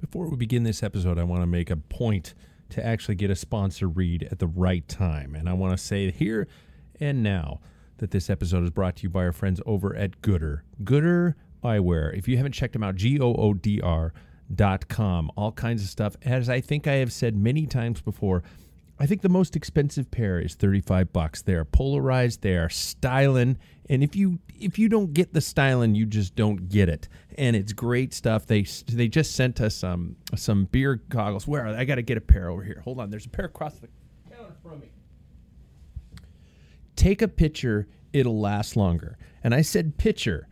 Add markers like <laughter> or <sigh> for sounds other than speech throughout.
Before we begin this episode, I want to make a point to actually get a sponsor read at the right time. And I want to say here and now that this episode is brought to you by our friends over at Goodr. Goodr Eyewear. If you haven't checked them out, G O O D R dot com. All kinds of stuff. As I think I have said many times before, I think the most expensive pair is 35 bucks. They are polarized, they are styling, and if you if you don't get the styling, you just don't get it. And it's great stuff. They they just sent us some some beer goggles. Where? I got to get a pair over here. Hold on. There's a pair across the counter from me. Take a picture, it'll last longer. And I said picture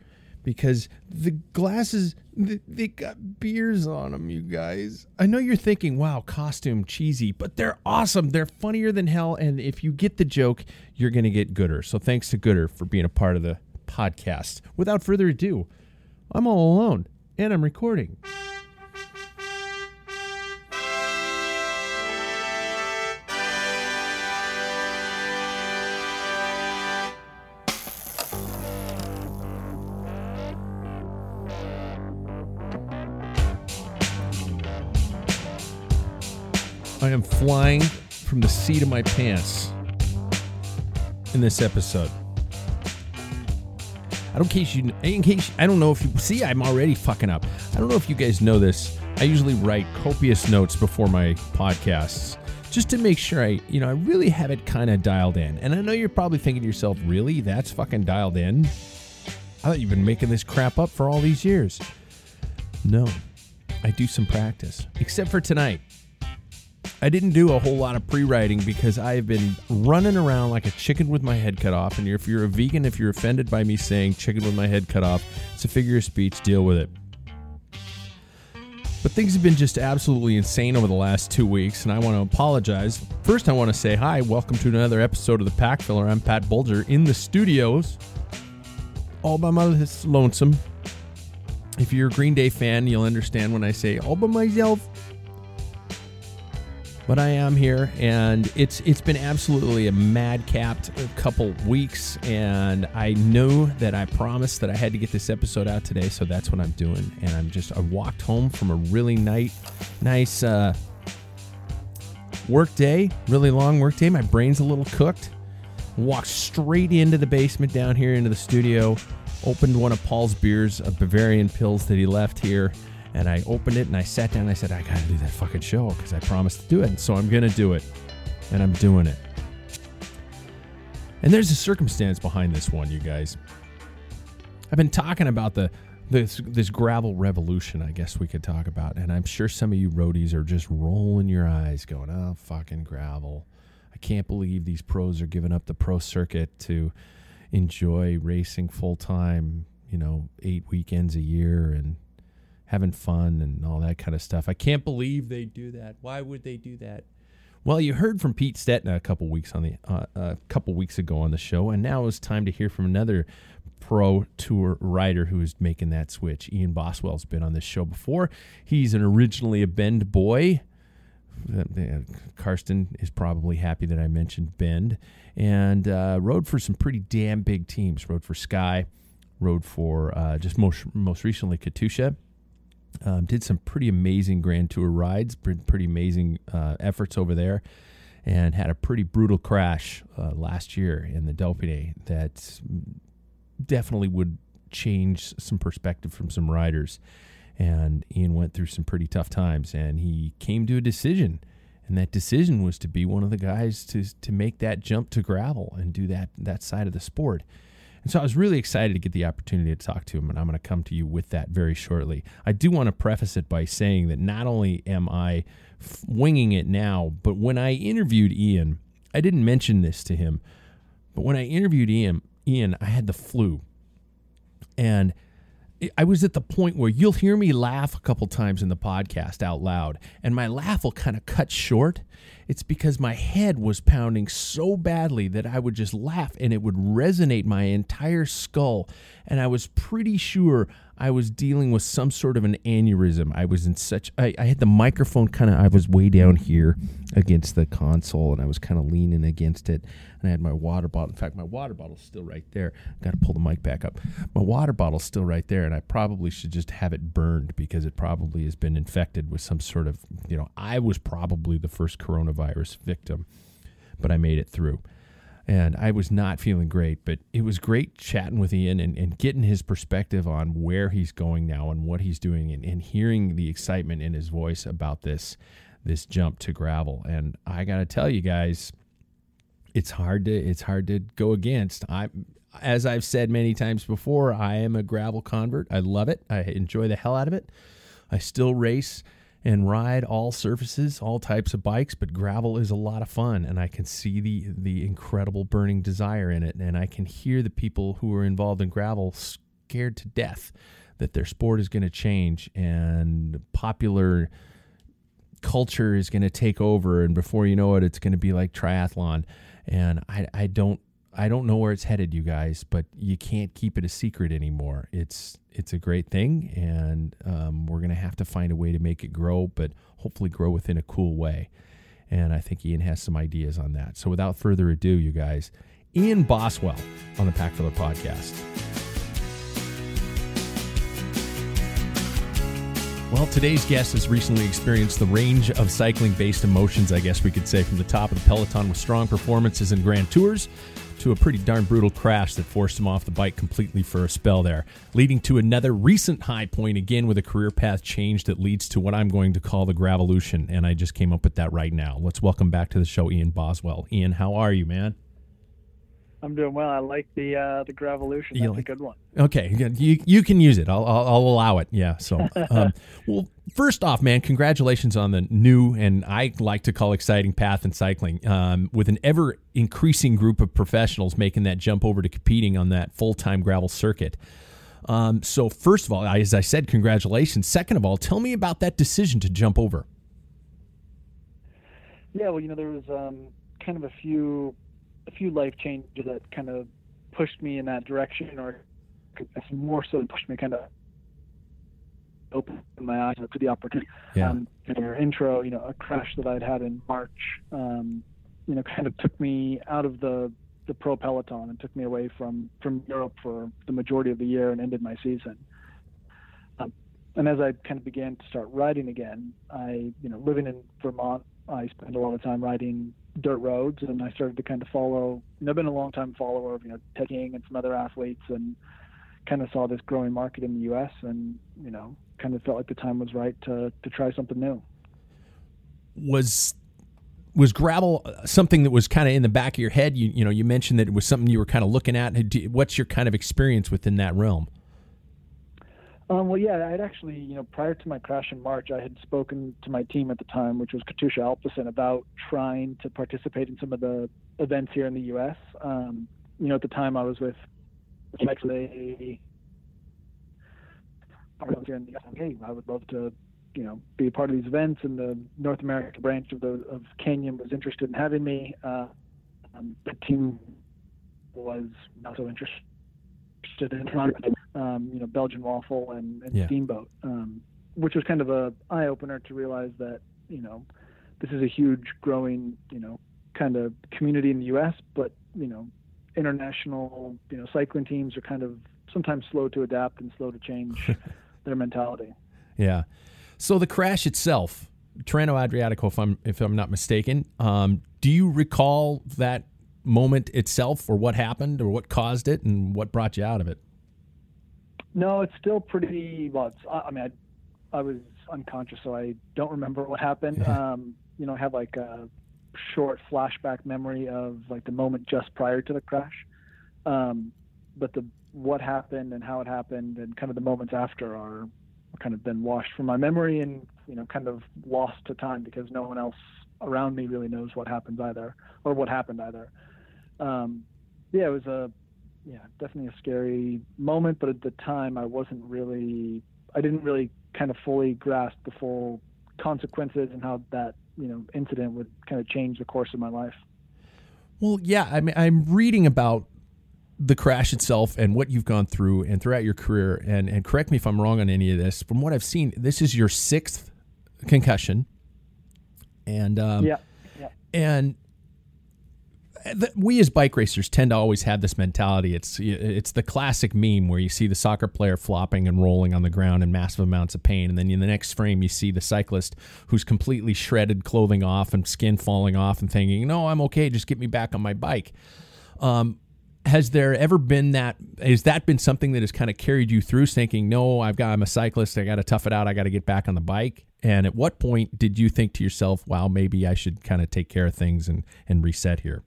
because the glasses they, got beers on them you guys. I know you're thinking wow costume cheesy but they're awesome. They're funnier than hell and if you get the joke you're going to get gooder. So thanks to Goodr for being a part of the podcast. Without further ado i'm all alone and i'm recording flying from the seat of my pants in this episode. I don't case you in case I don't know if you see I'm already fucking up. I don't know if you guys know this. I usually write copious notes before my podcasts just to make sure I, you know, I really have it kind of dialed in. And I know you're probably thinking to yourself, "Really? That's fucking dialed in?" I thought you've been making this crap up for all these years. No. I do some practice. Except for tonight. I didn't do a whole lot of pre-writing because I have been running around like a chicken with my head cut off. And if you're a vegan, if you're offended by me saying chicken with my head cut off, it's a figure of speech. Deal with it. But things have been just absolutely insane over the last two weeks, and I want to apologize. First, I want to say hi. Welcome to another episode of the Pack Filler. I'm Pat Bulger in the studios, all by my lonesome. If you're a Green Day fan, you'll understand when I say all by myself but I am here, and it's it's been absolutely a madcapped couple weeks, and I know that I promised that I had to get this episode out today, so that's what I'm doing. And I'm just I walked home from a really nice, nice uh, work day, really long work day. My brain's a little cooked. Walked straight into the basement down here into the studio. Opened one of Paul's beers, a Bavarian pils that he left here and I opened it and I sat down and I said, I gotta do that fucking show because I promised to do it. And so I'm gonna do it. And I'm doing it. And there's a circumstance behind this one, you guys. I've been talking about the this this gravel revolution, I guess we could talk about. And I'm sure some of you roadies are just rolling your eyes, going, Oh, fucking gravel. I can't believe these pros are giving up the pro circuit to enjoy racing full time, you know, eight weekends a year and having fun and all that kind of stuff. I can't believe they do that. Why would they do that? Well, you heard from Pete Stetina a couple weeks on the uh, a couple weeks ago on the show, and now it's time to hear from another pro tour rider who is making that switch. Ian Boswell's been on this show before. He's an originally a Bend boy. Karsten is probably happy that I mentioned Bend, and uh, rode for some pretty damn big teams. Rode for Sky, rode for uh, just most most recently Katusha. Um, did some pretty amazing Grand Tour rides, pretty amazing uh, efforts over there, and had a pretty brutal crash uh, last year in the Dauphiné that definitely would change some perspective from some riders. And Ian went through some pretty tough times, and he came to a decision. And that decision was to be one of the guys to to make that jump to gravel and do that that side of the sport. And so I was really excited to get the opportunity to talk to him, and I'm going to come to you with that very shortly. I do want to preface it by saying that not only am I f- winging it now, but when I interviewed Ian, I didn't mention this to him, but when I interviewed Ian, Ian, I had the flu. And I was at the point where you'll hear me laugh a couple times in the podcast out loud, and my laugh will kind of cut short. It's because my head was pounding so badly that I would just laugh and it would resonate my entire skull. And I was pretty sure I was dealing with some sort of an aneurysm. I was in such, I, I had the microphone kind of, I was way down here against the console and I was kind of leaning against it. And I had my water bottle. In fact, my water bottle's still right there. Got to pull the mic back up. My water bottle's still right there. And I probably should just have it burned because it probably has been infected with some sort of, you know, I was probably the first coronavirus victim, but I made it through and I was not feeling great. But it was great chatting with Ian and, and getting his perspective on where he's going now and what he's doing, and, and hearing the excitement in his voice about this this jump to gravel. And I got to tell you guys, it's hard to it's hard to go against. I as I've said many times before, I am a gravel convert. I love it. I enjoy the hell out of it. I still race and ride all surfaces, all types of bikes, but gravel is a lot of fun and I can see the the incredible burning desire in it and I can hear the people who are involved in gravel scared to death that their sport is going to change and popular culture is going to take over and before you know it it's going to be like triathlon. And I I don't I don't know where it's headed, you guys, but you can't keep it a secret anymore. It's it's a great thing, and um, we're gonna have to find a way to make it grow, but hopefully grow within a cool way. And I think Ian has some ideas on that. So without further ado, you guys, Ian Boswell on the Pack Filler podcast. Well, today's guest has recently experienced the range of cycling based emotions, I guess we could say, from the top of the peloton with strong performances in Grand Tours to a pretty darn brutal crash that forced him off the bike completely for a spell there, leading to another recent high point again with a career path change that leads to what I'm going to call the Gravolution. And I just came up with that right now. Let's welcome back to the show Ian Boswell. Ian, how are you, man? I'm doing well. I like the uh, the Gravolution. That's like, a good one. Okay, you you can use it. I'll I'll, I'll allow it. Yeah. So, <laughs> um, well, first off, man, congratulations on the new and I like to call exciting path in cycling. Um, with an ever increasing group of professionals making that jump over to competing on that full time gravel circuit. Um, so, first of all, as I said, congratulations. Second of all, tell me about that decision to jump over. Yeah, well, you know, there was um, kind of a few a few life changes that kind of pushed me in that direction, or more so pushed me kind of open my eyes to the opportunity. Yeah. Um, in your intro, you know, a crash that I'd had in March, um, you know, kind of took me out of the the pro peloton and took me away from from Europe for the majority of the year and ended my season. Um, and as I kind of began to start riding again, I, you know, living in Vermont, I spend a lot of time riding dirt roads, and I started to kind of follow. And I've been a long time follower of you know Ted King and some other athletes, and kind of saw this growing market in the U.S. and you know kind of felt like the time was right to to try something new. Was was gravel something that was kind of in the back of your head? You you know you mentioned that it was something you were kind of looking at. What's your kind of experience within that realm? Um, well, yeah, I had actually, you know, prior to my crash in March, I had spoken to my team at the time, which was Katusha Alpecin, about trying to participate in some of the events here in the U.S. Um, you know, at the time I was with actually here in the hey, I would love to you know, be a part of these events, and the North America branch of the of Canyon was interested in having me. Uh, um, the team was not so interested in um, you know Belgian waffle and, and Yeah. steamboat, um, which was kind of a eye opener to realize that you know this is a huge growing you know kind of community in the U.S., but you know international you know cycling teams are kind of sometimes slow to adapt and slow to change <laughs> their mentality. Yeah. So the crash itself, Tirreno Adriatico, if I'm if I'm not mistaken, um, do you recall that moment itself, or what happened, or what caused it, and what brought you out of it? No, it's still pretty. Well, it's, I I mean, I, I was unconscious, so I don't remember what happened. Um, you know, I have like a short flashback memory of like the moment just prior to the crash, um, but the what happened and how it happened and kind of the moments after are kind of been washed from my memory and you know kind of lost to time because no one else around me really knows what happens either or what happened either. Um, yeah, it was a yeah, definitely a scary moment, but at the time I wasn't really, I didn't really kind of fully grasp the full consequences and how that, you know, incident would kind of change the course of my life. Well, yeah, I mean, I'm reading about the crash itself and what you've gone through and throughout your career. And and correct me if I'm wrong on any of this. From what I've seen, this is your sixth concussion, and um, yeah. Yeah. and we as bike racers tend to always have this mentality. It's it's the classic meme where you see the soccer player flopping and rolling on the ground in massive amounts of pain, and then in the next frame you see the cyclist who's completely shredded, clothing off and skin falling off, and thinking, "No, I'm okay. Just get me back on my bike." Um, has there ever been that? Has that been something that has kind of carried you through, thinking, "No, I've got. I'm a cyclist. I got to tough it out. I got to get back on the bike." And at what point did you think to yourself, "Wow, maybe I should kind of take care of things and and reset here"?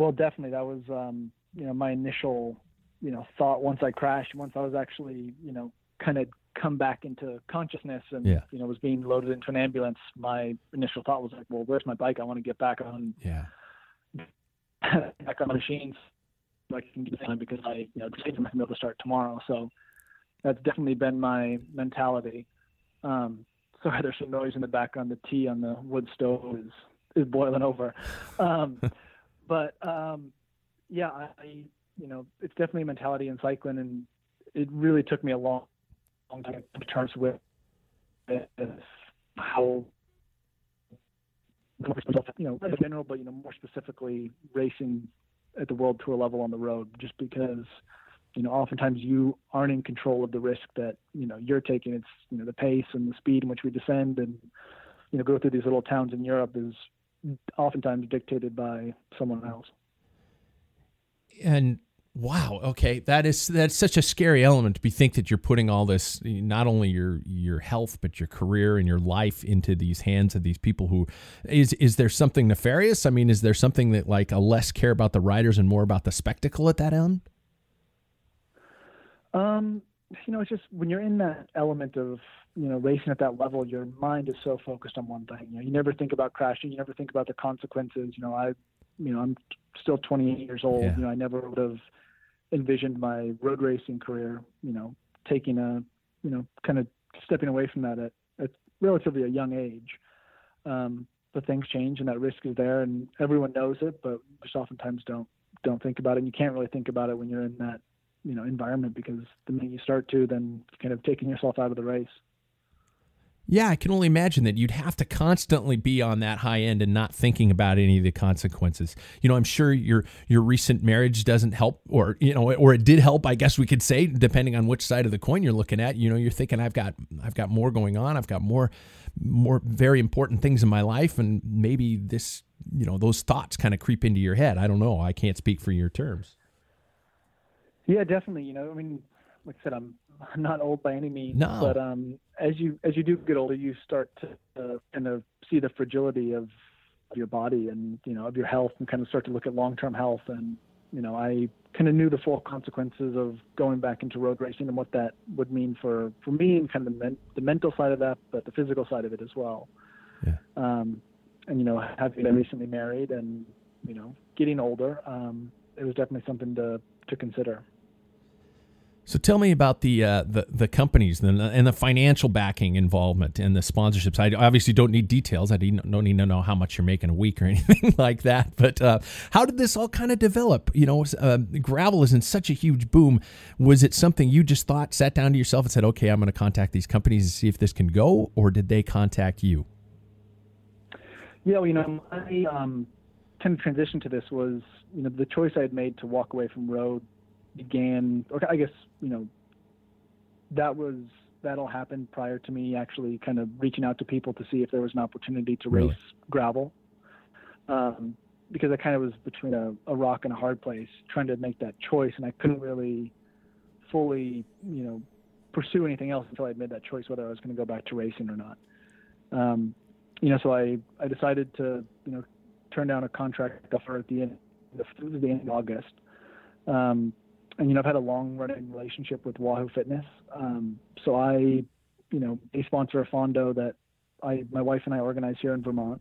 Well, definitely. That was, um, you know, my initial, you know, thought once I crashed, once I was actually, you know, kind of come back into consciousness and, Yeah. you know, was being loaded into an ambulance. My initial thought was like, well, where's my bike? I want to get back on, Yeah. <laughs> back on the machines. so I can get time because I, you know, decided I'm going to be able to start tomorrow. So that's definitely been my mentality. Um, sorry, <laughs> there's some noise in the background. The tea on the wood stove is, is boiling over. Um, but um, yeah, I, you know, it's definitely a mentality in cycling, and it really took me a long, long time to come to terms with how, you know, in general, but you know, more specifically, racing at the world tour level on the road, just because. You know, oftentimes you aren't in control of the risk that you know you're taking. It's you know the pace and the speed in which we descend, and you know go through these little towns in Europe is oftentimes dictated by someone else. And wow, okay, that is that's such a scary element to be think that you're putting all this not only your your health but your career and your life into these hands of these people who is is there something nefarious? I mean, is there something that like a less care about the riders and more about the spectacle at that end? Um, you know, it's just when you're in that element of you know racing at that level, your mind is so focused on one thing. You know, you never think about crashing. You never think about the consequences. You know, I, you know, I'm still 28 years old. Yeah. You know, I never would have envisioned my road racing career. You know, taking a, you know, kind of stepping away from that at, at relatively a young age. Um, but things change, and that risk is there, and everyone knows it, but just oftentimes don't don't think about it. And you can't really think about it when you're in that you know environment because the minute you start to, then kind of taking yourself out of the race. Yeah, I can only imagine that you'd have to constantly be on that high end and not thinking about any of the consequences. You know, I'm sure your your recent marriage doesn't help, or you know, or it did help. I guess we could say, depending on which side of the coin you're looking at. You know, you're thinking, I've got I've got more going on. I've got more more very important things in my life, and maybe this, you know, those thoughts kind of creep into your head. I don't know. I can't speak for your terms. Yeah, definitely. You know, I mean, like I said, I'm <laughs> not old by any means, No. but um, as you as you do get older, you start to uh, kind of see the fragility of, of your body and you know of your health, and kind of start to look at long term health. And you know, I kind of knew the full consequences of going back into road racing and what that would mean for for me and kind of the, men, the mental side of that, but the physical side of it as well. Yeah. Um, and you know, having been recently married and you know getting older, um, it was definitely something to to consider. So tell me about the uh, the the companies and the, and the financial backing involvement and the sponsorships. I obviously don't need details. I don't need to know how much you're making a week or <laughs> anything like that. But uh, how did this all kind of develop? You know, uh, gravel is in such a huge boom. Was it something you just thought, sat down to yourself, and said, "Okay, I'm going to contact these companies and see if this can go," or did they contact you? Yeah, you know, my um, kind of transition to this was, you know, the choice I had made to walk away from road began, or I guess, you know, that was that all happened prior to me actually kind of reaching out to people to see if there was an opportunity to race Really? gravel. Um, because I kind of was between a, a rock and a hard place trying to make that choice, and I couldn't really fully, you know, pursue anything else until I made that choice whether I was going to go back to racing or not. Um, you know, so I, I decided to, you know, turn down a contract offer at the end of, the end of August. Um, and you know, I've had a long running relationship with Wahoo Fitness. Um, so I, you know, they sponsor a fondo that I, my wife and I organize here in Vermont.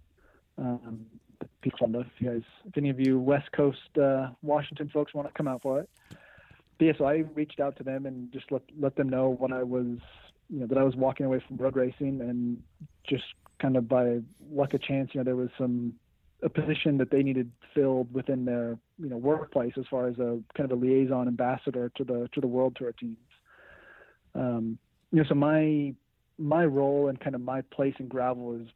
Um, Peacham Fondo. If you guys, if any of you West Coast uh, Washington folks want to come out for it, but yeah. So I reached out to them and just let let them know what I was, you know, that I was walking away from road racing and just kind of by luck of chance, you know, there was some a position that they needed filled within their you know workplace as far as a kind of a liaison ambassador to the to the world tour teams. Um, you know, so my my role and kind of my place in gravel is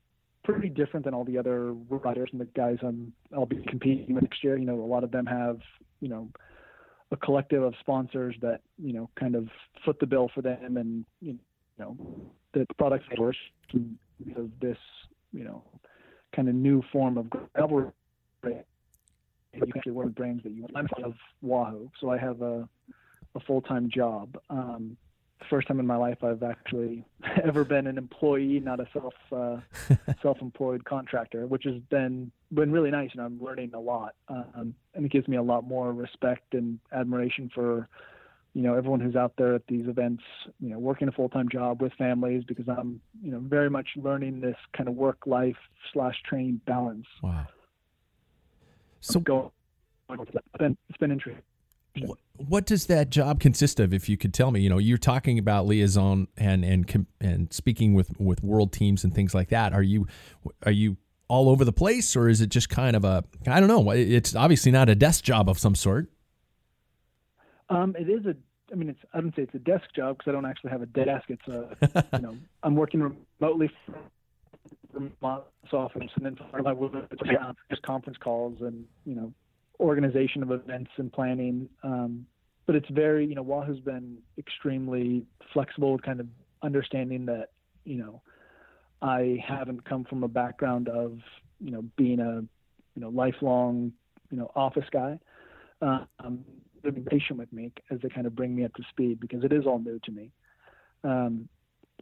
pretty different than all the other riders and the guys I'm I'll be competing with next year. You know, a lot of them have you know a collective of sponsors that you know kind of foot the bill for them and you know the products endorse of this you know kind of new form of gravel racing. You can actually work with brands that you want. I'm of Wahoo, so I have a, a full-time job. Um, first time in my life I've actually <laughs> ever been an employee, not a self uh, <laughs> self-employed contractor, which has been been really nice, and I'm learning a lot. Um, and it gives me a lot more respect and admiration for you know everyone who's out there at these events you know working a full-time job with families because i'm you know very much learning this kind of work life slash training balance Wow. So going it's been interesting What, what does that job consist of? If you could tell me, you know, you're talking about liaison and and and speaking with with world teams and things like that. Are you are you all over the place, or is it just kind of a I don't know. It's obviously not a desk job of some sort. Um it is a i mean it's i don't say it's a desk job because i don't actually have a desk. It's a <laughs> you know i'm working remotely from my office and then part of my work is just conference calls and you know organization of events and planning. Um but it's very you know wahoo's been extremely flexible with kind of understanding that you know i haven't come from a background of you know being a you know lifelong you know office guy. Um, being patient with me as they kind of bring me up to speed because it is all new to me. Um,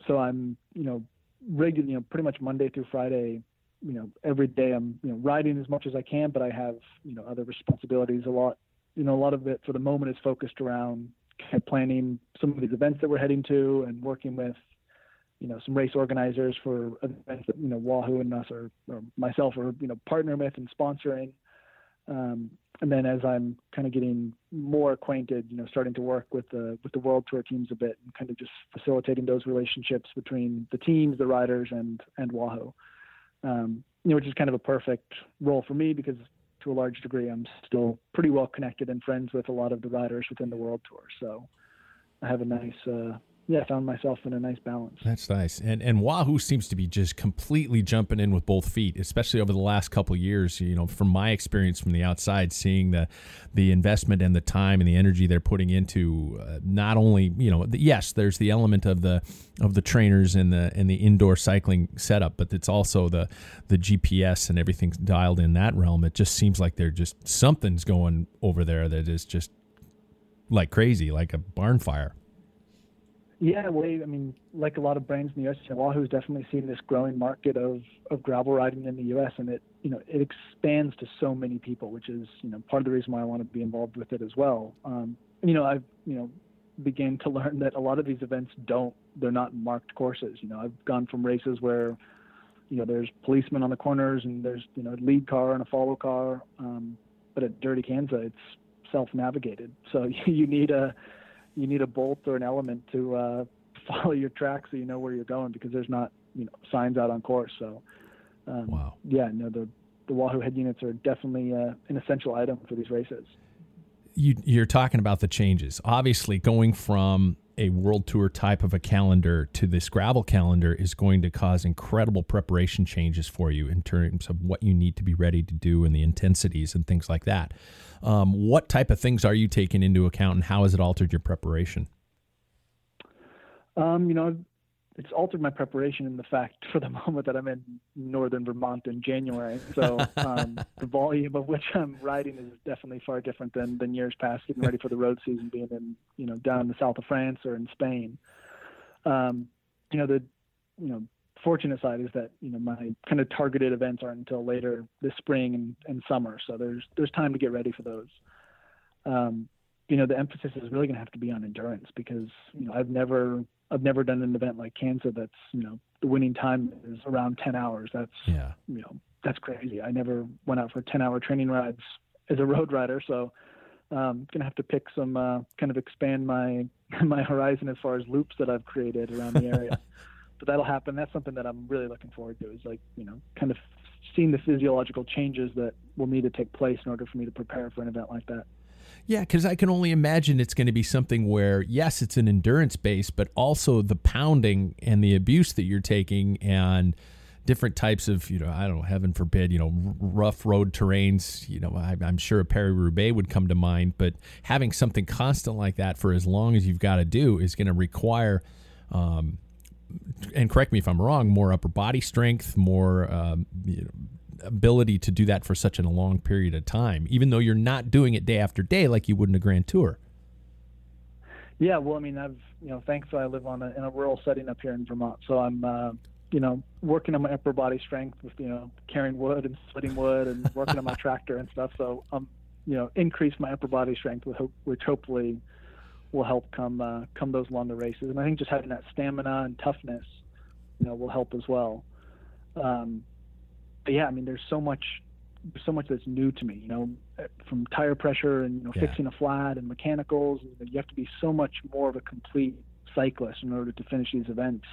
so I'm, you know, regular, you know, pretty much Monday through Friday, you know, every day I'm, you know, riding as much as I can, but I have, you know, other responsibilities. A lot, you know, a lot of it for the moment is focused around kind of planning some of these events that we're heading to and working with, you know, some race organizers for events that, you know, Wahoo and us or, or myself are, you know, partnering with and sponsoring. Um, and then as I'm kind of getting more acquainted, you know, starting to work with the with the world tour teams a bit, and kind of just facilitating those relationships between the teams, the riders, and and Wahoo, um, you know, which is kind of a perfect role for me because to a large degree I'm still pretty well connected and friends with a lot of the riders within the world tour. So I have a nice, uh, yeah, found myself in a nice balance. That's nice. And and Wahoo seems to be just completely jumping in with both feet, especially over the last couple years. You know, from my experience from the outside, seeing the the investment and the time and the energy they're putting into uh, not only you know, the, yes, there's the element of the of the trainers and the and the indoor cycling setup, but it's also the the GPS and everything dialed in that realm. It just seems like they're just something's going over there that is just like crazy, like a barn fire. Yeah, well, I mean, like a lot of brands in the U.S., Wahoo's definitely seen this growing market of, of gravel riding in the U.S. and it, you know, it expands to so many people, which is, you know, part of the reason why I want to be involved with it as well. Um, you know, I've, you know, began to <laughs> learn that a lot of these events don't, they're not marked courses. You know, I've gone from races where, you know, there's policemen on the corners and there's, you know, a lead car and a follow car. Um, but at Dirty Kanza, it's self-navigated. So <laughs> you need a, you need a bolt or an element to uh, <laughs> follow your track so you know where you're going because there's not you know signs out on course. So um, wow. yeah, no, the the Wahoo head units are definitely uh, an essential item for these races. You, you're talking about the changes. Obviously, going from a world tour type of a calendar to this gravel calendar is going to cause incredible preparation changes for you in terms of what you need to be ready to do and the intensities and things like that. Um, what type of things are you taking into account and how has it altered your preparation? Um, you know, it's altered my preparation in the fact <laughs> for the moment that I'm in northern Vermont in January. So um, <laughs> the volume of which I'm riding is definitely far different than, than years past, getting ready for the road season, being in, you know, down in the south of France or in Spain. Um, you know, the, you know, fortunate side is that, you know, my kind of targeted events aren't until later this spring and, and summer. So there's, there's time to get ready for those. Um, you know, the emphasis is really going to have to be on endurance because, you know, I've never I've never done an event like Kanza that's you know the winning time is around 10 hours. That's yeah. you know that's crazy. I never went out for 10 hour training rides as a road rider, so um, gonna have to pick some uh, kind of expand my <laughs> my horizon as far as loops that I've created around the area. <laughs> but that'll happen. That's something that I'm really looking forward to. Is like you know kind of seeing the physiological changes that will need to take place in order for me to prepare for an event like that. Yeah, because I can only imagine it's going to be something where, yes, it's an endurance base, but also the pounding and the abuse that you're taking and different types of, you know, I don't know, heaven forbid, you know, rough road terrains. You know, I, am sure a Paris Roubaix would come to mind, but having something constant like that for as long as you've got to do is going to require. Um, and correct me if I'm wrong, more upper body strength, more um, you know, ability to do that for such a long period of time, even though you're not doing it day after day like you would in a Grand Tour. Yeah, well, I mean, I've you know, thankfully I live on a, in a rural setting up here in Vermont, so I'm uh, you know working on my upper body strength with you know carrying wood and splitting wood and working on my <laughs> tractor and stuff. So I'm um, you know increase my upper body strength, with which hopefully will help come uh, come those longer races. And I think just having that stamina and toughness, you know, will help as well. Um, but yeah, I mean, there's so much, so much that's new to me. You know, from tire pressure and you know yeah. fixing a flat and mechanicals. You have to be so much more of a complete cyclist in order to finish these events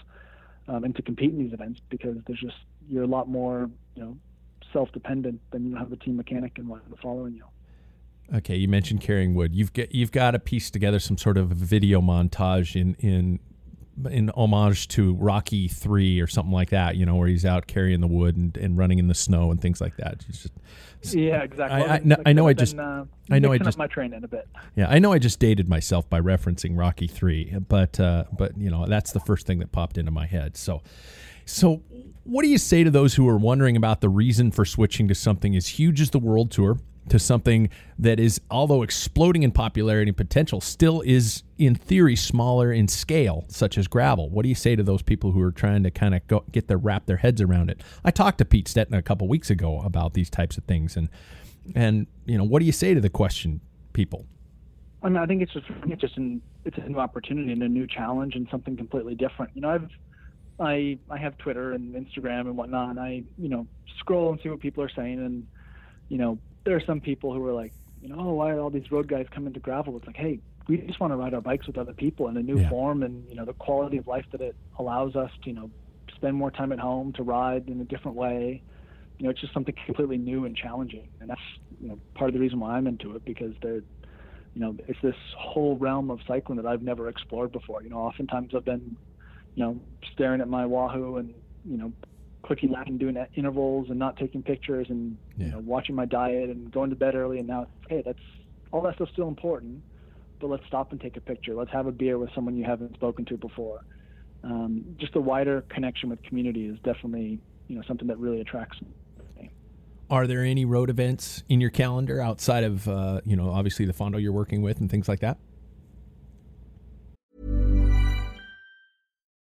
um, and to compete in these events because there's just you're a lot more you know self-dependent than you have a team mechanic and one following you. Okay, you mentioned carrying wood. You've got you've got to piece together some sort of video montage in in in homage to Rocky Three or something like that, you know, where he's out carrying the wood and, and running in the snow and things like that. Just, yeah, exactly. I, I, no, I know I just, uh, I know I just my train in a bit. Yeah, I know I just dated myself by referencing Rocky Three, but uh, but you know that's the first thing that popped into my head. So, so what do you say to those who are wondering about the reason for switching to something as huge as the World Tour? To something that is, although exploding in popularity and potential, still is in theory smaller in scale, such as gravel. What do you say to those people who are trying to kind of get their wrap their heads around it? I talked to Pete Stetina a couple weeks ago about these types of things, and and you know, what do you say to the question, people? I mean, I think it's just it's just an it's a new opportunity and a new challenge and something completely different. You know, I've I I have Twitter and Instagram and whatnot, and I you know scroll and see what people are saying, and you know there are some people who are like, you know, why are all these road guys coming to gravel? It's like, hey, we just want to ride our bikes with other people in a new yeah. form, and you know, the quality of life that it allows us to, you know, spend more time at home, to ride in a different way. You know, it's just something completely new and challenging, and that's you know part of the reason why I'm into it because they're, you know, it's this whole realm of cycling that I've never explored before. You know, oftentimes I've been, you know, staring at my Wahoo and you know clicking back and doing intervals and not taking pictures and yeah. you know, watching my diet and going to bed early. And now, hey, that's all that stuff's still important, but let's stop and take a picture. Let's have a beer with someone you haven't spoken to before. Um, just a wider connection with community is definitely you know something that really attracts me. Are there any road events in your calendar outside of uh, you know obviously the Fondo you're working with and things like that?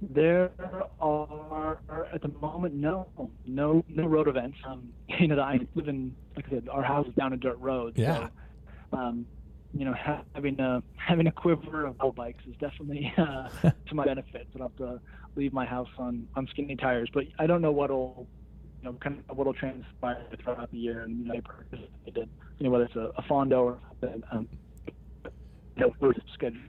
There are at the moment no no no road events. Um, you know, I live in like I said, our house is down a dirt road. Yeah. So, um, you know, ha- having a having a quiver of old bikes is definitely uh, <laughs> to my benefit. But I have to leave my house on on skinny tires. But I don't know what'll you know kind of what'll transpire throughout the year and you know, I participated, you know whether it's a, a Fondo or something. Um, you know, we're scheduled.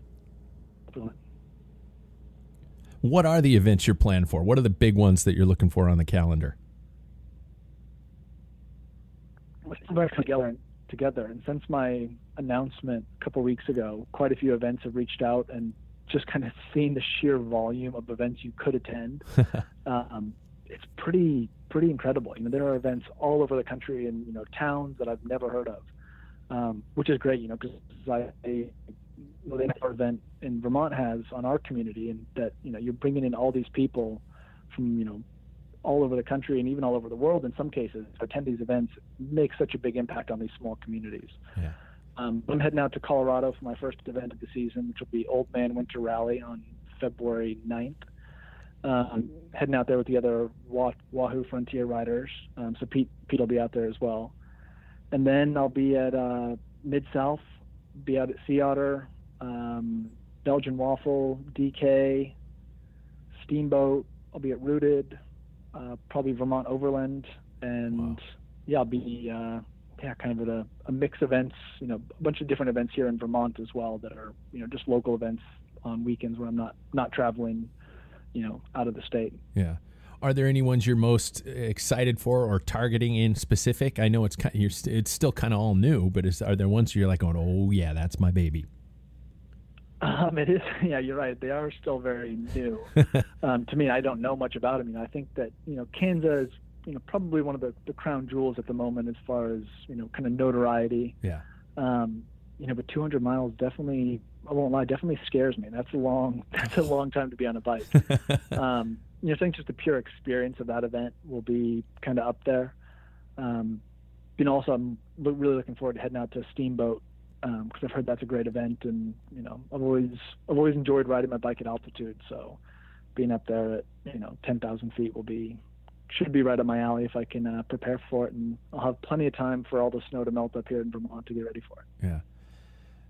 What are the events you're planning for? What are the big ones that you're looking for on the calendar? We're together together, and since my announcement a couple weeks ago, quite a few events have reached out and just kind of seeing the sheer volume of events you could attend. <laughs> um, it's pretty pretty incredible. You know, there are events all over the country in you know towns that I've never heard of, um, which is great. You know, because I, Know, event in Vermont has on our community, and that you know you're bringing in all these people from you know all over the country and even all over the world in some cases to attend these events makes such a big impact on these small communities. Yeah. Um, I'm heading out to Colorado for my first event of the season, which will be Old Man Winter Rally on February 9th. Um, heading out there with the other Wah- Wahoo Frontier riders. Um, so Pete Pete will be out there as well. And then I'll be at uh, Mid South, be out at Sea Otter, um, Belgian Waffle, DK, Steamboat. I'll be at Rooted, uh, probably Vermont Overland, and Wow. yeah, I'll be uh, yeah, kind of at a, a mix of events. You know, a bunch of different events here in Vermont as well that are you know just local events on weekends when I'm not not traveling, you know, out of the state. Yeah. Are there any ones you're most excited for or targeting in specific? I know it's kind of, you're st- it's still kind of all new, but is, are there ones you're like going, "Oh yeah, that's my baby." Um, it is, <laughs> yeah, you're right. They are still very new. <laughs> um, to me, I don't know much about them. You know, I think that you know Kansas is you know probably one of the, the crown jewels at the moment as far as you know kind of notoriety. Yeah. Um, you know, but 200 miles definitely, I won't lie, definitely scares me. That's a long, <laughs> that's a long time to be on a bike. um, you know, I think just the pure experience of that event will be kind of up there. Um, you know, also I'm really looking forward to heading out to Steamboat because I've heard that's a great event, and you know, I've always I've always enjoyed riding my bike at altitude. So being up there at you know 10,000 feet will be should be right up my alley if I can uh, prepare for it, and I'll have plenty of time for all the snow to melt up here in Vermont to get ready for it. Yeah.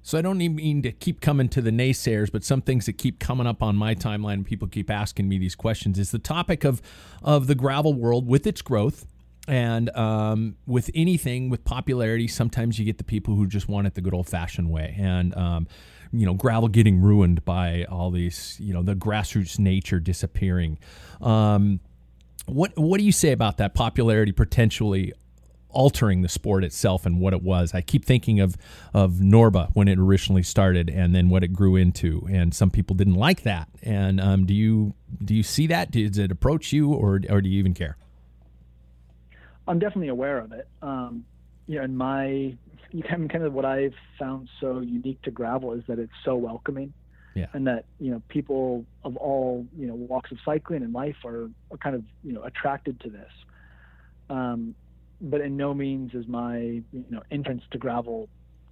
So I don't mean to keep coming to the naysayers, but some things that keep coming up on my timeline and people keep asking me these questions is the topic of of the gravel world with its growth. And um, with anything with popularity, sometimes you get the people who just want it the good old fashioned way. And um, you know, gravel getting ruined by all these, you know, the grassroots nature disappearing. Um, what what do you say about that popularity potentially altering the sport itself and what it was? I keep thinking of of Norba when it originally started, and then what it grew into. And some people didn't like that. And um, do you do you see that? Does it approach you, or or do you even care? I'm definitely aware of it. Um, you know, and my you kind of, kind of what I've found so unique to gravel is that it's so welcoming, Yeah. and that you know people of all you know walks of cycling and life are, are kind of you know attracted to this. Um, but in no means is my you know entrance to gravel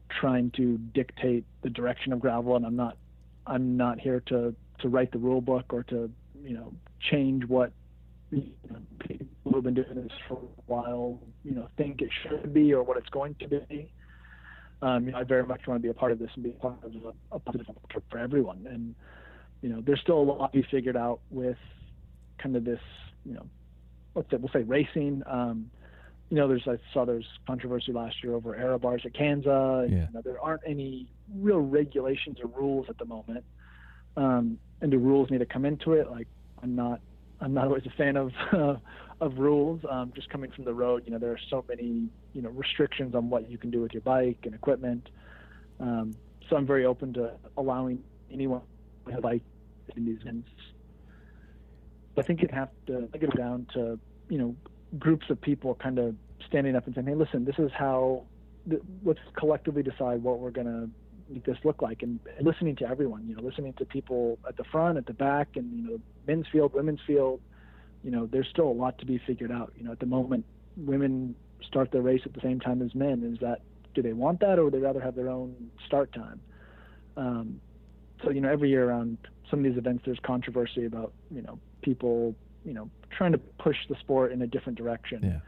trying to dictate the direction of gravel, and I'm not I'm not here to to write the rule book or to you know change what you know, people who've been doing this for a while, you know, think it should be or what it's going to be. Um, you know, I very much want to be a part of this and be part of a, a positive for, for everyone. And you know, there's still a lot to be figured out with kind of this, you know, let's say we'll say racing. Um, you know, there's I saw there's controversy last year over aero bars at Kansas. Yeah. You know, there aren't any real regulations or rules at the moment. Um, and the rules need to come into it? Like, I'm not I'm not always a fan of <laughs> of rules. Um, just coming from the road, you know, there are so many you know restrictions on what you can do with your bike and equipment. Um, so I'm very open to allowing anyone to bike in these events. I think you'd have to I get it down to you know groups of people kind of standing up and saying, "Hey, listen, this is how. Th- let's collectively decide what we're going to make this look like," and, and listening to everyone. You know, listening to people at the front, at the back, and you know, men's field, women's field. You know, there's still a lot to be figured out. You know, at the moment, women start their race at the same time as men. Is that do they want that, or would they rather have their own start time? Um, so you know, every year around some of these events, there's controversy about you know people you know trying to push the sport in a different direction. Yeah.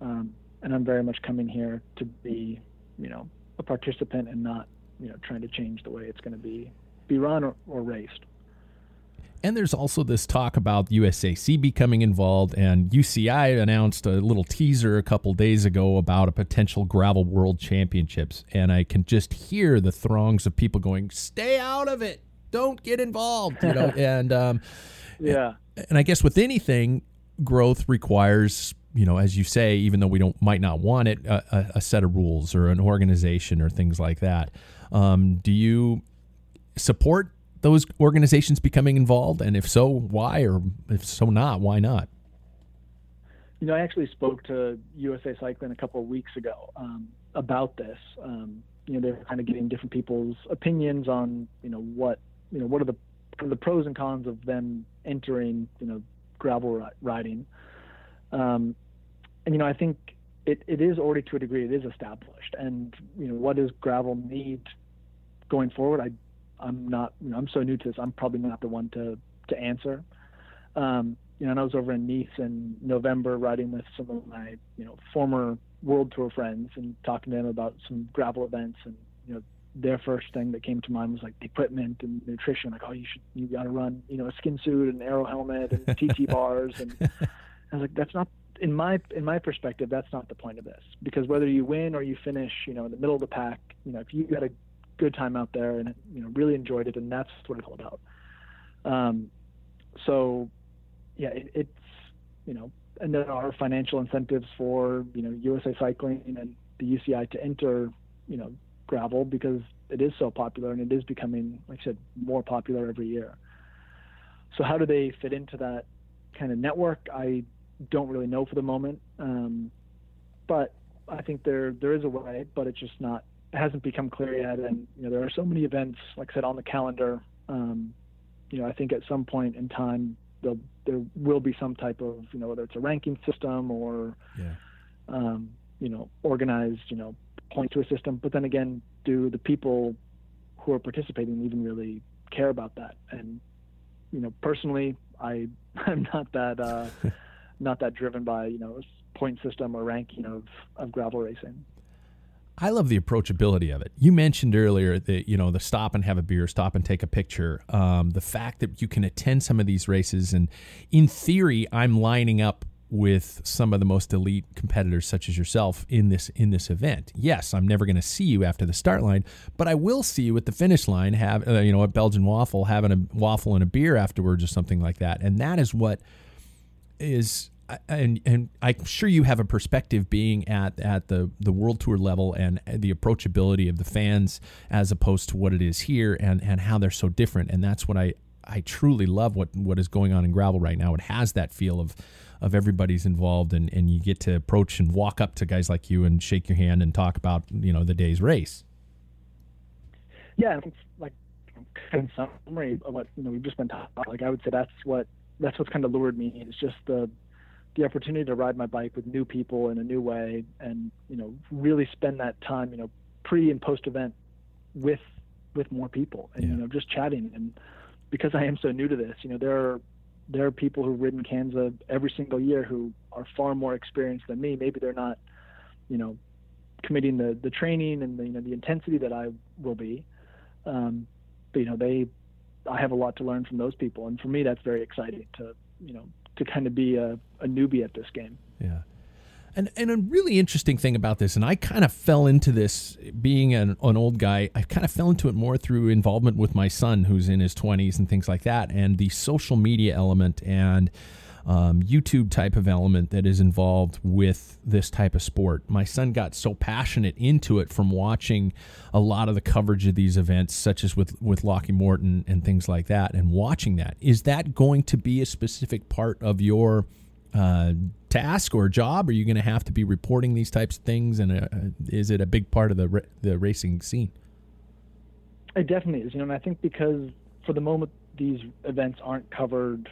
Um, and I'm very much coming here to be, you know, a participant and not, you know, trying to change the way it's going to be be run or, or raced. And there's also this talk about USAC becoming involved, and UCI announced a little teaser a couple days ago about a potential gravel world championships. And I can just hear the throngs of people going, "Stay out of it! Don't get involved!" You know, <laughs> and um, yeah. And I guess with anything, growth requires, you know, as you say, even though we don't might not want it, a, a set of rules or an organization or things like that. Um, do you support those organizations becoming involved? And if so, why? Or if so not, why not? You know, I actually spoke to USA Cycling a couple of weeks ago um, about this. Um, you know, they're kind of getting different people's opinions on, you know, what, you know, what are the the pros and cons of them entering, you know, gravel riding. Um, and you know, I think it, it is already to a degree it is established. And you know, what does gravel need going forward? I I'm not you know, I'm so new to this. I'm probably not the one to to answer. Um, you know, and I was over in Nice in November riding with some of my you know former world tour friends and talking to them about some gravel events and you know their first thing that came to mind was like the equipment and nutrition. Like, oh, you should, you got to run, you know, a skin suit and aero helmet and TT bars. And <laughs> I was like, that's not in my in my perspective. That's not the point of this because whether you win or you finish, you know, in the middle of the pack, you know, if you had a good time out there and you know really enjoyed it, and that's what it's all about. Um, so, yeah, it, it's you know, and there are financial incentives for you know USA Cycling and the UCI to enter, you know, gravel because it is so popular and it is becoming, like I said, more popular every year. So how do they fit into that kind of network? I don't really know for the moment, um, but I think there there is a way, but it's just not it hasn't become clear yet. And you know there are so many events, like I said, on the calendar. Um, you know, I think at some point in time there there will be some type of you know whether it's a ranking system or yeah. um, you know organized you know point to a system. But then again, do the people who are participating even really care about that? And you know, personally, I <laughs> I'm not that uh, <laughs> not that driven by you know point system or ranking of of gravel racing. I love the approachability of it. You mentioned earlier that you know the stop and have a beer, stop and take a picture. Um, the fact that you can attend some of these races, and in theory, I'm lining up with some of the most elite competitors such as yourself in this in this event. Yes, I'm never going to see you after the start line, but I will see you at the finish line have uh, you know a Belgian waffle having a waffle and a beer afterwards or something like that. And that is what is and and I'm sure you have a perspective being at at the the world tour level and the approachability of the fans as opposed to what it is here and and how they're so different. And that's what I I truly love what what is going on in gravel right now. It has that feel of of everybody's involved and, and you get to approach and walk up to guys like you and shake your hand and talk about you know the day's race. Yeah like in summary of what you know we've just been talking about. Like i would say that's what that's what's kind of lured me. It's just the the opportunity to ride my bike with new people in a new way and you know really spend that time you know pre and post event with with more people and Yeah. you know just chatting. And because I am so new to this you know there are there are people who've ridden Kanza every single year who are far more experienced than me. Maybe they're not you know committing the the training and the you know the intensity that I will be. Um, but you know they I have a lot to learn from those people. And for me that's very exciting to you know to kind of be a, a newbie at this game Yeah. And, and a really interesting thing about this, and I kind of fell into this being an, an old guy, I kind of fell into it more through involvement with my son who's in his 20s and things like that, and the social media element and um, YouTube type of element that is involved with this type of sport. My son got so passionate into it from watching a lot of the coverage of these events, such as with, with Lachlan Morton and things like that, and watching that. Is that going to be a specific part of your uh, task or job? Are you going to have to be reporting these types of things, and uh, is it a big part of the the racing scene? It definitely is. You know, and I think because for the moment these events aren't covered,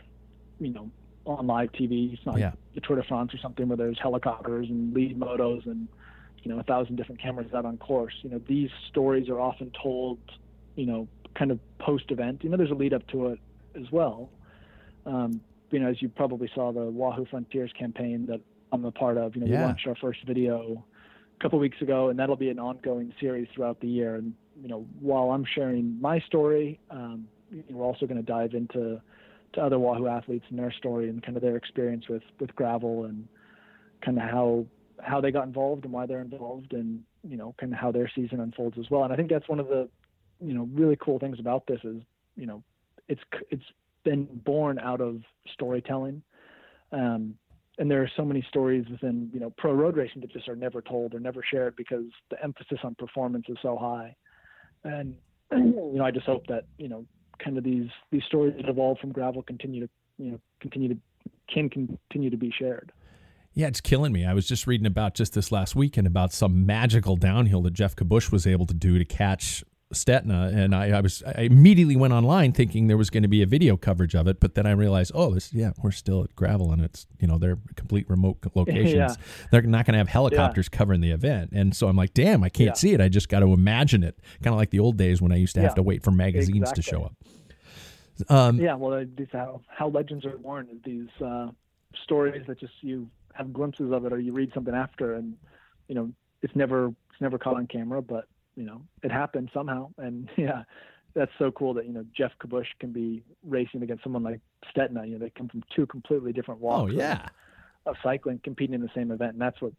you know, on live TV. It's not yeah. the Tour de France or something where there's helicopters and lead motos and you know a thousand different cameras out on course. You know, these stories are often told, you know, kind of post event. You know, there's a lead up to it as well. Um, you know, as you probably saw the Wahoo Frontiers campaign that I'm a part of. You know, yeah. we launched our first video a couple weeks ago, and that'll be an ongoing series throughout the year. And you know, while I'm sharing my story, um, we're also going to dive into to other Wahoo athletes and their story and kind of their experience with with gravel and kind of how how they got involved and why they're involved and you know kind of how their season unfolds as well. And I think that's one of the you know really cool things about this is you know it's it's been born out of storytelling. Um, and there are so many stories within you know pro road racing that just are never told or never shared because the emphasis on performance is so high and <clears throat> you know i just hope that you know kind of these these stories that evolve from gravel continue to you know continue to can continue to be shared yeah, it's killing me. I was just reading about just this last weekend about some magical downhill that Geoff Kabush was able to do to catch Stetina, and I, I, was I immediately went online thinking there was going to be a video coverage of it, but then I realized, oh, this yeah, we're still at gravel, and it's you know they're complete remote <laughs> locations. yeah. They're not going to have helicopters yeah. covering the event, and so I'm like, damn, I can't yeah. see it. I just got to imagine it, kind of like the old days when I used to have to wait for magazines exactly. to show up. Um, yeah, well, these how how legends are born. These uh, stories that just you have glimpses of it, or you read something after, and you know it's never it's never caught on camera, but you know, it happened somehow. And <laughs> yeah, that's so cool that, you know, Geoff Kabush can be racing against someone like Stetina. You know, they come from two completely different oh, walks. Oh, yeah. Of, of cycling, competing in the same event. And that's what's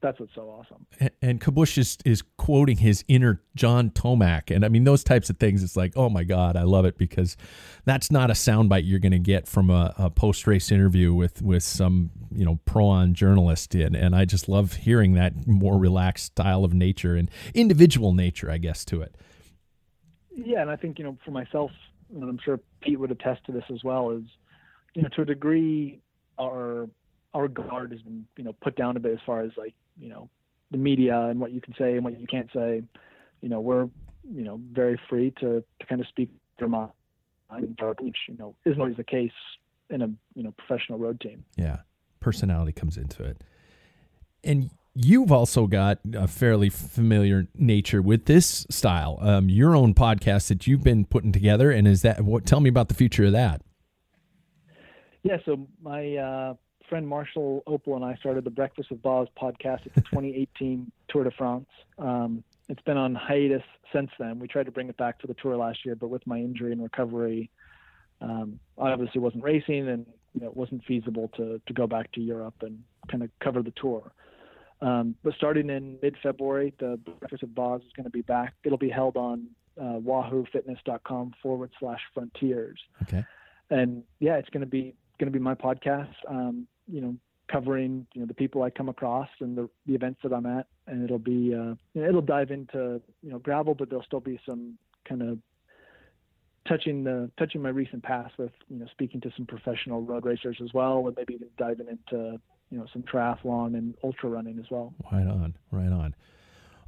that's what's so awesome. And, and Kabush is, is quoting his inner John Tomac. And I mean, those types of things, it's like, oh my God, I love it because that's not a soundbite you're going to get from a, a post race interview with, with some, you know, pro on journalist. And, and I just love hearing that more relaxed style of nature and individual nature, I guess, to it. Yeah. And I think, you know, for myself, and I'm sure Pete would attest to this as well, is, you know, to a degree, our our guard has been you know put down a bit as far as like you know the media and what you can say and what you can't say. You know, we're you know very free to to kind of speak their mind, which you know isn't always the case in a you know professional road team. Yeah, personality comes into it, and you've also got a fairly familiar nature with this style. Um, your own podcast that you've been putting together, and is that what? Tell me about the future of that. Yeah, so my uh, friend Marshall Opel and I started the Breakfast with Boz podcast at the <laughs> 2018 Tour de France. Um, it's been on hiatus since then. We tried to bring it back for the tour last year, but with my injury and recovery, um, I obviously wasn't racing, and you know, it wasn't feasible to to go back to Europe and kind of cover the tour. Um, but starting in mid-February, the Breakfast with Boz is going to be back. It'll be held on uh, WahooFitness.com forward slash Frontiers. Okay. And yeah, it's going to be going to be my podcast. Um, you know, covering you know the people I come across and the, the events that I'm at, and it'll be uh, it'll dive into you know gravel, but there'll still be some kind of touching the touching my recent past with you know speaking to some professional road racers as well, and maybe even diving into you know some triathlon and ultra running as well. Right on, right on.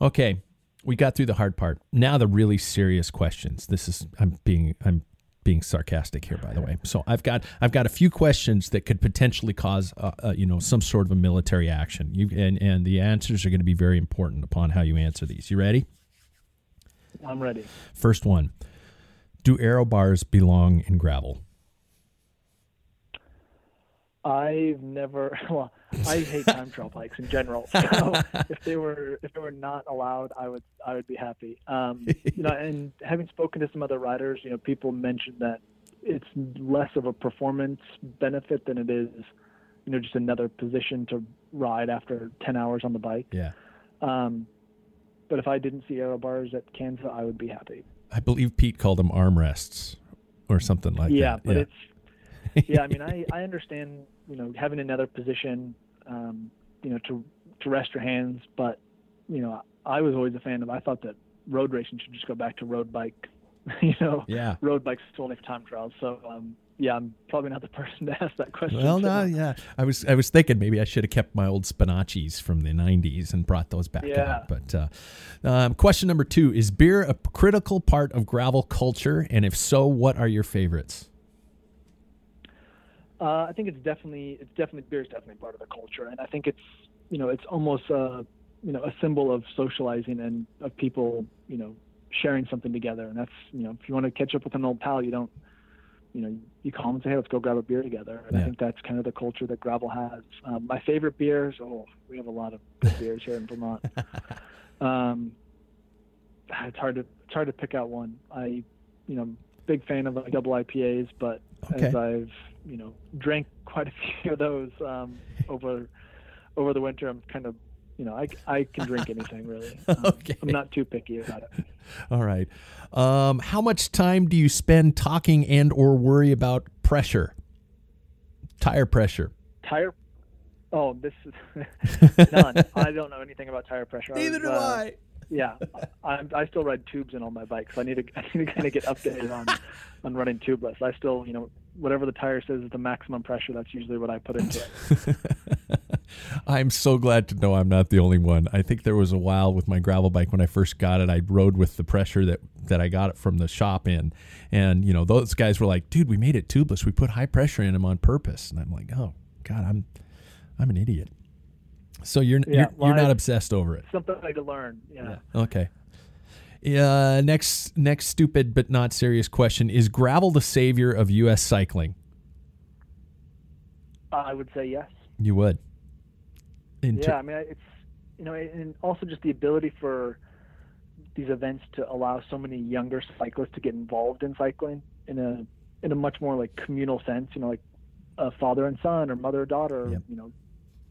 Okay, we got through the hard part. Now the really serious questions. This is I'm being I'm being sarcastic here, by the way. So I've got I've got a few questions that could potentially cause uh, uh, you know some sort of a military action. You and and the answers are going to be very important upon how you answer these. You ready? I'm ready. First one: Do aero bars belong in gravel? I've never. <laughs> Well, I hate time trial <laughs> bikes in general. <laughs> So if they were if they were not allowed, I would I would be happy. Um, you know, and having spoken to some other riders, you know, people mentioned that it's less of a performance benefit than it is, you know, just another position to ride after 10 hours on the bike. Yeah. Um, but if I didn't see aero bars at Kanza, I would be happy. I believe Pete called them armrests or something like that. yeah, that. but it's <laughs> yeah. I mean, I I understand you know having another position, um, you know, to to rest your hands, but you know, I was always a fan of. I thought that road racing should just go back to road bike. <laughs> you know, Yeah. road bikes only for time trials. So um, yeah, I'm probably not the <laughs> person to ask that question. Well, no, yeah. I was I was thinking maybe I should have kept my old Spinacis from the '90s and brought those back Yeah. out. But uh, um, question number two: Is beer a critical part of gravel culture? And if so, what are your favorites? Uh, I think it's definitely it's definitely beer is definitely part of the culture, and I think it's you know it's almost a you know a symbol of socializing and of people you know sharing something together, and that's you know if you want to catch up with an old pal, you don't you know you call them and say hey let's go grab a beer together, and Yeah. I think that's kind of the culture that gravel has. Um, my favorite beers, oh we have a lot of good beers here in Vermont. <laughs> Um, it's hard to it's hard to pick out one. I you know big fan of like double IPAs, but as I've you know drank <laughs> quite a few of those um, over over the winter, I'm kind of you know I, I can drink anything really. <laughs> Um, Okay. I'm not too picky about it. <laughs> All right. Um, how much time do you spend talking and or worry about pressure, tire pressure? Tire. Oh, this is none. I don't know anything about tire pressure. Neither was, do uh, I. Yeah, I, I still ride tubes in all my bikes. I need to <laughs> I need to kind of get updated on <laughs> on running tubeless. I still you know whatever the tire says is the maximum pressure. That's usually what I put into it. <laughs> I'm so glad to know I'm not the only one. I think there was a while with my gravel bike when I first got it, I rode with the pressure that that I got it from the shop in, and you know those guys were like, "Dude, we made it tubeless. We put high pressure in them on purpose." And I'm like, "Oh God, I'm I'm an idiot." So you're Yeah, you're, you're not obsessed over it. Something I to learn. Yeah. Okay. Uh, next next stupid but not serious question is gravel the savior of U.S. cycling? I would say yes. You would. In yeah, I mean, it's you know, and also just the ability for these events to allow so many younger cyclists to get involved in cycling in a in a much more like communal sense. You know, like a father and son, or mother and daughter. Yep. You know,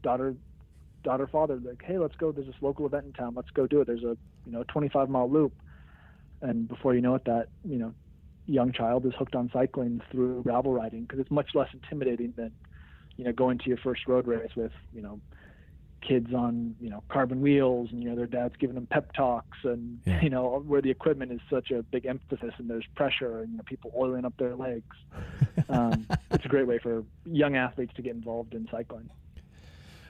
daughter daughter father. Like, hey, let's go. There's this local event in town. Let's go do it. There's a you know 25 mile loop, and before you know it, that you know young child is hooked on cycling through gravel riding because it's much less intimidating than you know going to your first road race with you know kids on you know carbon wheels and you know their dad's giving them pep talks and Yeah. you know where the equipment is such a big emphasis and there's pressure and you know people oiling up their legs <laughs> um, it's a great way for young athletes to get involved in cycling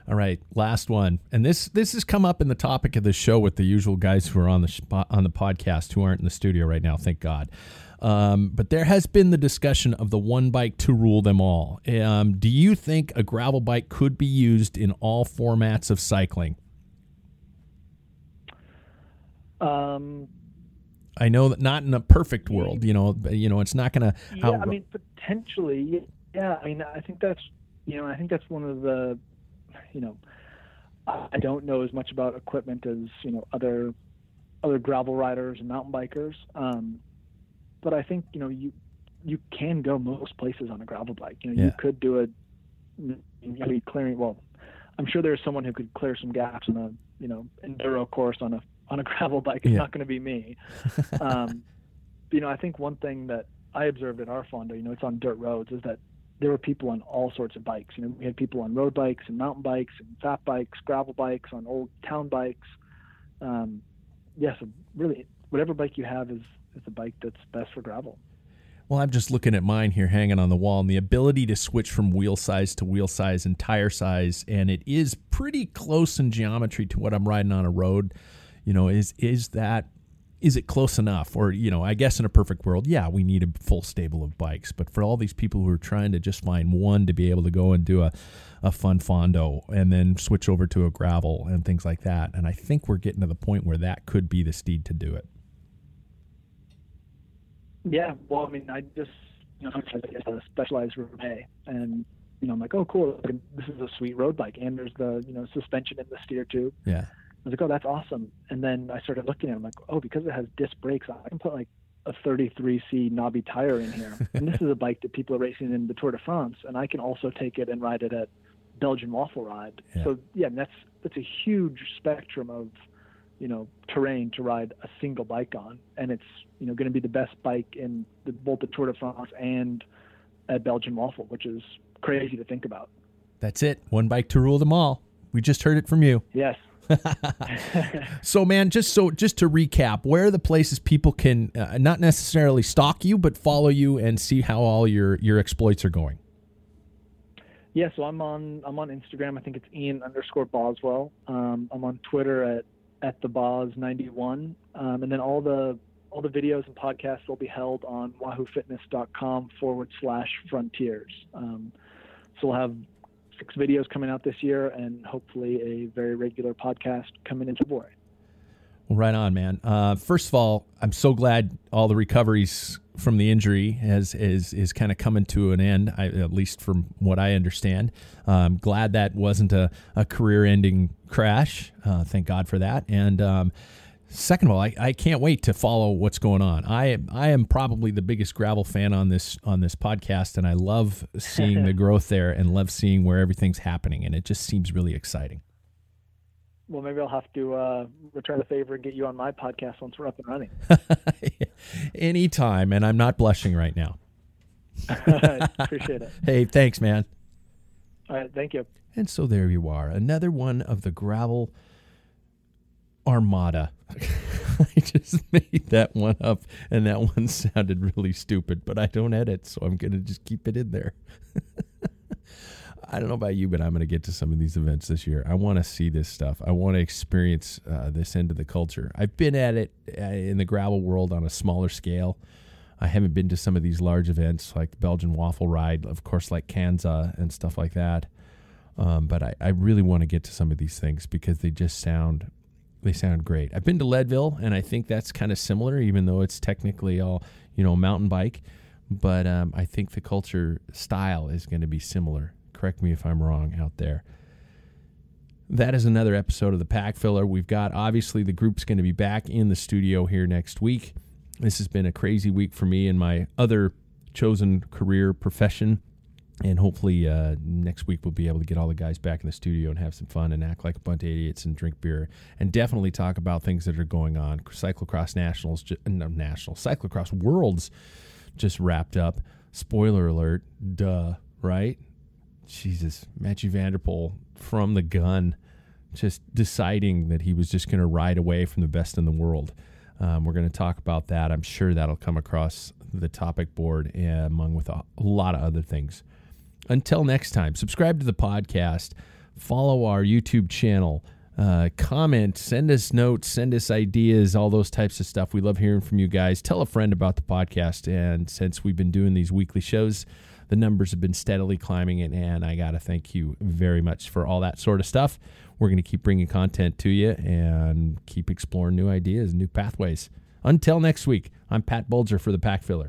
All right, last one, and this this has come up in the topic of the show with the usual guys who are on the on the podcast who aren't in the studio right now. Thank God. Um, but there has been the discussion of the one bike to rule them all. Um, do you think a gravel bike could be used in all formats of cycling? um, I know that not in a perfect world, you know, you know, it's not going to. yeah i mean potentially yeah i mean i think that's you know i think that's one of the you know i don't know as much about equipment as you know other other gravel riders and mountain bikers um but i think you know you you can go most places on a gravel bike you know Yeah. you could do a clearing well i'm sure there's someone who could clear some gaps in a you know enduro course on a on a <laughs> gravel bike it's Yeah. not going to be me <laughs> um you know, I think one thing that I observed at our Fondo, you know, it's on dirt roads, is that there were people on all sorts of bikes. You know, we had people on road bikes and mountain bikes and fat bikes, gravel bikes, on old town bikes. Um, yeah, so really, whatever bike you have is is the bike that's best for gravel. Well, I'm just looking at mine here hanging on the wall and the ability to switch from wheel size to wheel size and tire size and it is pretty close in geometry to what I'm riding on a road. You know, is is that is it close enough or you know, I guess in a perfect world, yeah, we need a full stable of bikes, but for all these people who are trying to just find one to be able to go and do a a fun fondo and then switch over to a gravel and things like that. And I think we're getting to the point where that could be the steed to do it. Yeah, well, I mean, I just you know, I guess a Specialized Roubaix, and you know, I'm like, oh, cool, this is a sweet road bike, and there's the you know suspension in the steer tube. Yeah. I was like, oh, that's awesome. And then I started looking at it. I'm like, oh, because it has disc brakes, I can put like a 33C knobby tire in here. <laughs> and this is a bike that people are racing in the Tour de France, and I can also take it and ride it at Belgian waffle ride. Yeah. So yeah, that's that's a huge spectrum of you know terrain to ride a single bike on, and it's you know going to be the best bike in the, both the Tour de France and at Belgian waffle, which is crazy to think about. That's it. One bike to rule them all. We just heard it from you. Yes. <laughs> So, man, just so just to recap, where are the places people can uh, not necessarily stalk you, but follow you and see how all your your exploits are going? Yeah, so I'm on I'm on Instagram. I think it's Ian underscore Boswell. Um, I'm on Twitter at at the Bos 91, um, and then all the all the videos and podcasts will be held on WahooFitness.com forward slash Frontiers. Um, so we'll have six videos coming out this year, and hopefully a very regular podcast coming in February. Well, right on, man. Uh, first of all, I'm so glad all the recoveries from the injury has is is kind of coming to an end. I, at least from what I understand. I'm glad that wasn't a, a career-ending crash. Uh, thank God for that. And um, second of all, I, I can't wait to follow what's going on. I am I am probably the biggest gravel fan on this on this podcast, and I love seeing the <laughs> growth there and love seeing where everything's happening. And it just seems really exciting. Well, maybe I'll have to uh, return the favor and get you on my podcast once we're up and running. <laughs> Anytime, and I'm not blushing right now. <laughs> Appreciate it. Hey, thanks, man. All right, thank you. And so there you are, another one of the gravel armada. <laughs> I just made that one up, and that one <laughs> sounded really stupid, but I don't edit, so I'm going to just keep it in there. <laughs> I don't know about you, but I'm going to get to some of these events this year. I want to see this stuff. I want to experience uh, this end of the culture. I've been at it uh, in the gravel world on a smaller scale. I haven't been to some of these large events like the Belgian Waffle Ride, of course, like Kanza and stuff like that. Um, but I, I really want to get to some of these things because they just sound they sound great. I've been to Leadville, and I think that's kind of similar, even though it's technically all you know mountain bike. But um, I think the culture style is going to be similar. Correct me if I'm wrong out there. That is another episode of the Packfiller. We've got obviously the group's going to be back in the studio here next week. This has been a crazy week for me and my other chosen career profession. And hopefully uh, next week we'll be able to get all the guys back in the studio and have some fun and act like a bunch of idiots and drink beer and definitely talk about things that are going on. Cyclocross Nationals, no, National Cyclocross Worlds just wrapped up. Spoiler alert, duh, right? Jesus, Mathieu van der Poel from the gun, just deciding that he was just going to ride away from the best in the world. Um, we're going to talk about that. I'm sure that'll come across the topic board, uh, among with a lot of other things. Until next time, subscribe to the podcast, follow our YouTube channel, uh, comment, send us notes, send us ideas, all those types of stuff. We love hearing from you guys. Tell a friend about the podcast. And since we've been doing these weekly shows, the numbers have been steadily climbing, and, I got to thank you very much for all that sort of stuff. We're going to keep bringing content to you and keep exploring new ideas, new pathways. Until next week, I'm Pat Bulger for the Packfiller.